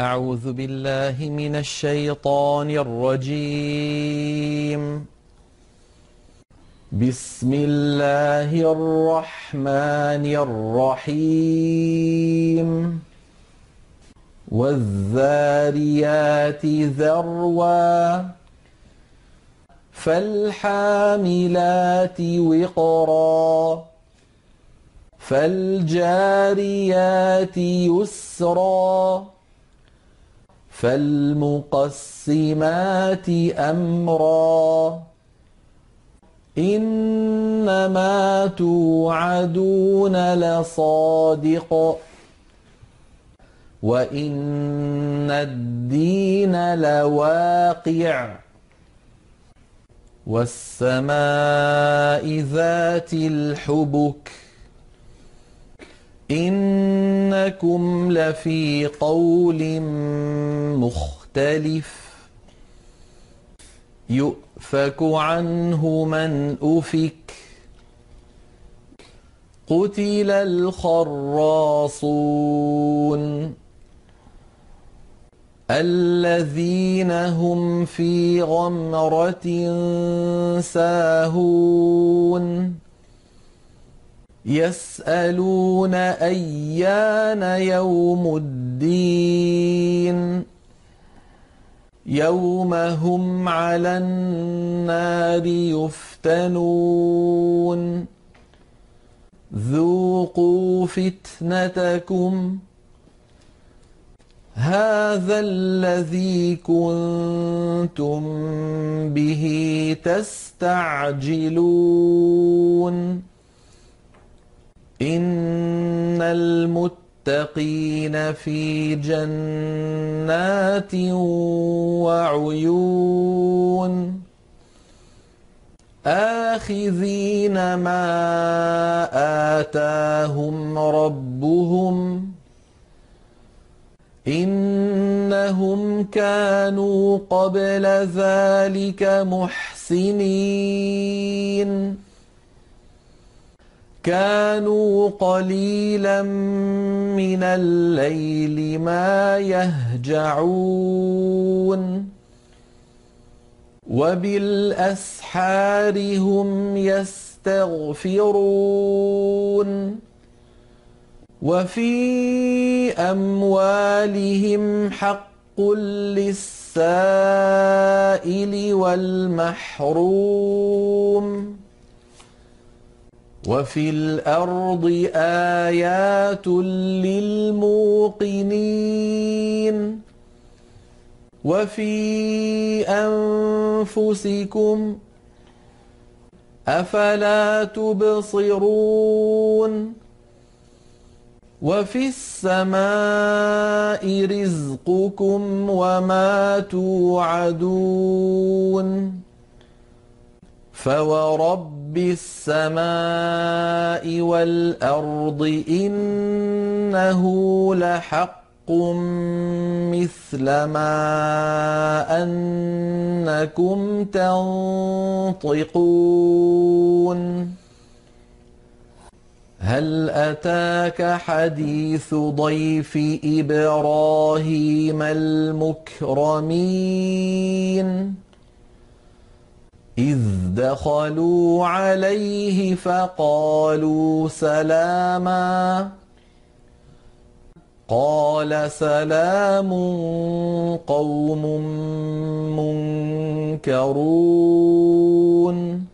أعوذ بالله من الشيطان الرجيم. بسم الله الرحمن الرحيم. والذاريات ذروا. فالحاملات وقرا. فالجاريات يسرا. فالمقسمات أمرا. إنما توعدون لصادق. وإن الدين لواقع. والسماء ذات الحبك. إنكم لفي قول مختلف. يؤفك عنه من أفك. قتل الخراصون. الذين هم في غمرة ساهون. يسألون أيان يوم الدين. يوم هم على النار يفتنون. ذوقوا فتنتكم. هذا الذي كنتم به تستعجلون. إن المتقين في جنات وعيون آخذين ما آتاهم ربهم إنهم كانوا قبل ذلك محسنين كانوا قليلا من الليل ما يهجعون. وبالأسحار هم يستغفرون. وفي أموالهم حق للسائل والمحروم. وفي الأرض آيات للموقنين وفي أنفسكم أفلا تبصرون وفي السماء رزقكم وما توعدون فورب السماء والارض انه لحق مثل ما انكم تنطقون هل اتاك حديث ضيف إبراهيم المكرمين إذ دخلوا عليه فقالوا سلاما. قال سلام قوم منكرون.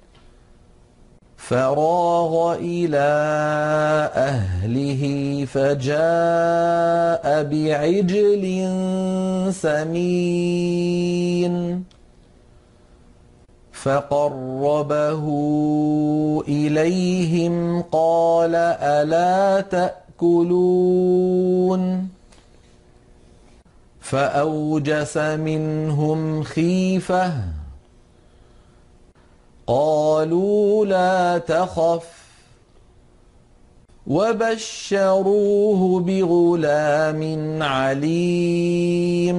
فراغ إلى أهله فجاء بعجل سمين. فقربه إليهم قال ألا تأكلون؟ فأوجس منهم خيفة. قالوا لا تخف. وبشروه بغلام عليم.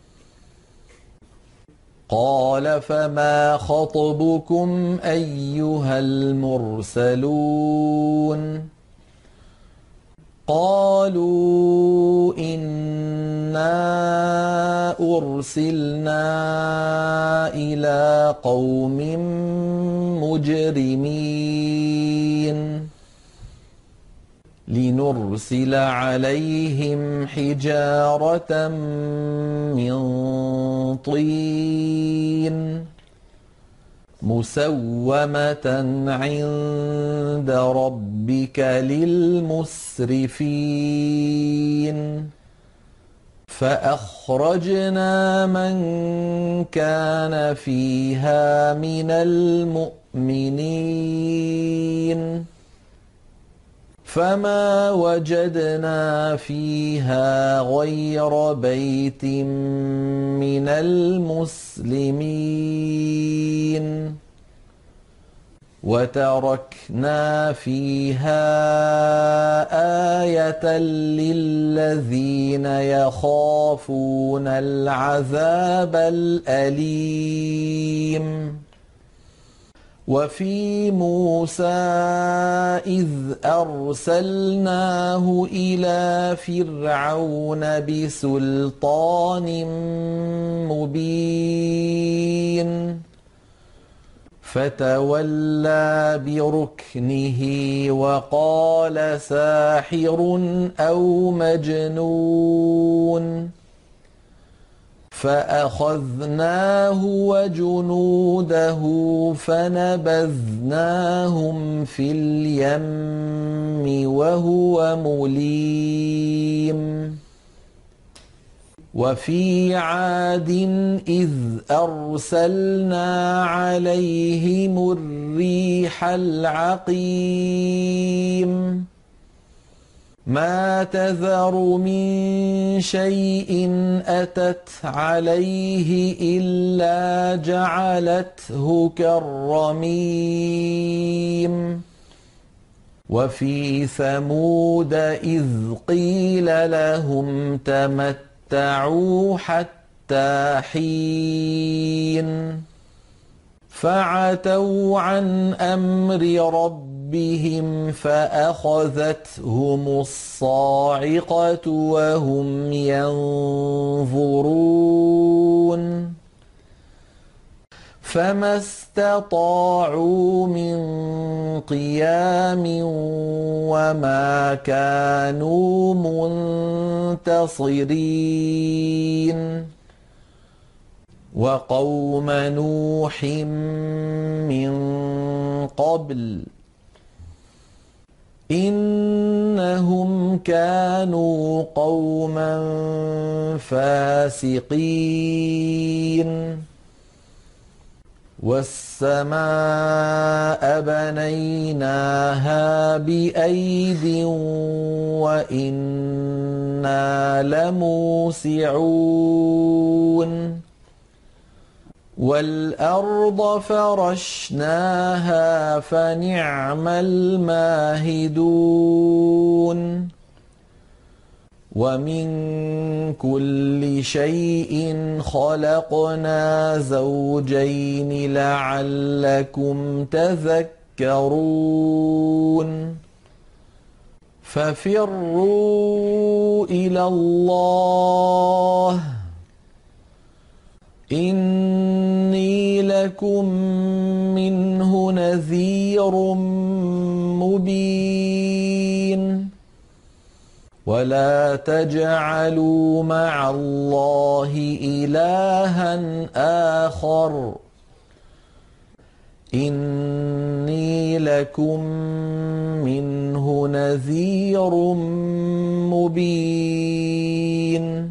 قال فما خطبكم أيها المرسلون قالوا إنا أرسلنا إلى قوم مجرمين لنرسل عليهم حجارة من طين مسومة عند ربك للمسرفين. فأخرجنا من كان فيها من المؤمنين. فما وجدنا فيها غير بيت من المسلمين وتركنا فيها إيه للذين يخافون العذاب الاليم وفي موسى إذ أرسلناه إلى فرعون بسلطان مبين. فتولى بركنه وقال ساحر أو مجنون. فأخذناه وجنوده فنبذناهم في اليم وهو مليم. وفي عاد إذ أرسلنا عليهم الريح العقيم. ما تذر من شيء أتت عليه إلا جعلته كالرميم. وفي ثمود إذ قيل لهم تمتعوا حتى حين. فعتوا عن أمر ربهم ربهم فأخذتهم الصاعقة وهم ينظرون فما استطاعوا من قيام وما كانوا منتصرين وقوم نوح من قبل إنهم كانوا قوما فاسقين. والسماء بنيناها بأيد وإنا لموسعون. والأرض فرشناها فنعم الماهدون. ومن كل شيء خلقنا زوجين لعلكم تذكرون. ففروا إلى الله. إني لكم منه نذير مبين. ولا تجعلوا مع الله إلها آخر. إني لكم منه نذير مبين.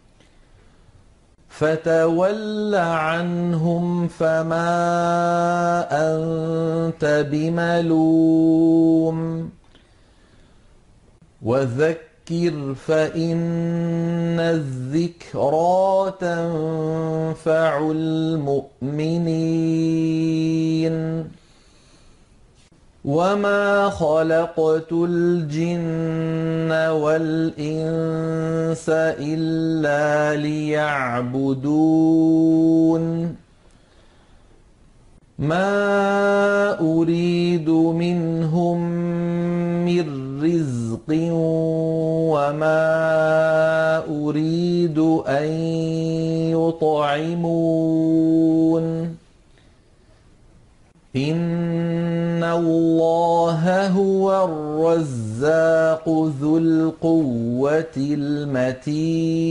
فتول عنهم فما أنت بملوم وذكر فإن الذكرى تنفع المؤمنين وما خلقت الجن والانس الا ليعبدون ما اريد منهم من رزق وما اريد ان يطعمون إن الله هو الرزاق ذو القوة المتين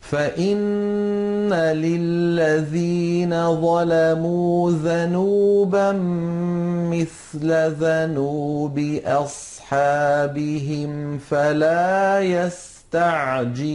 فإن للذين ظلموا ذنوبا مثل ذنوب أصحابهم فلا يستعجلون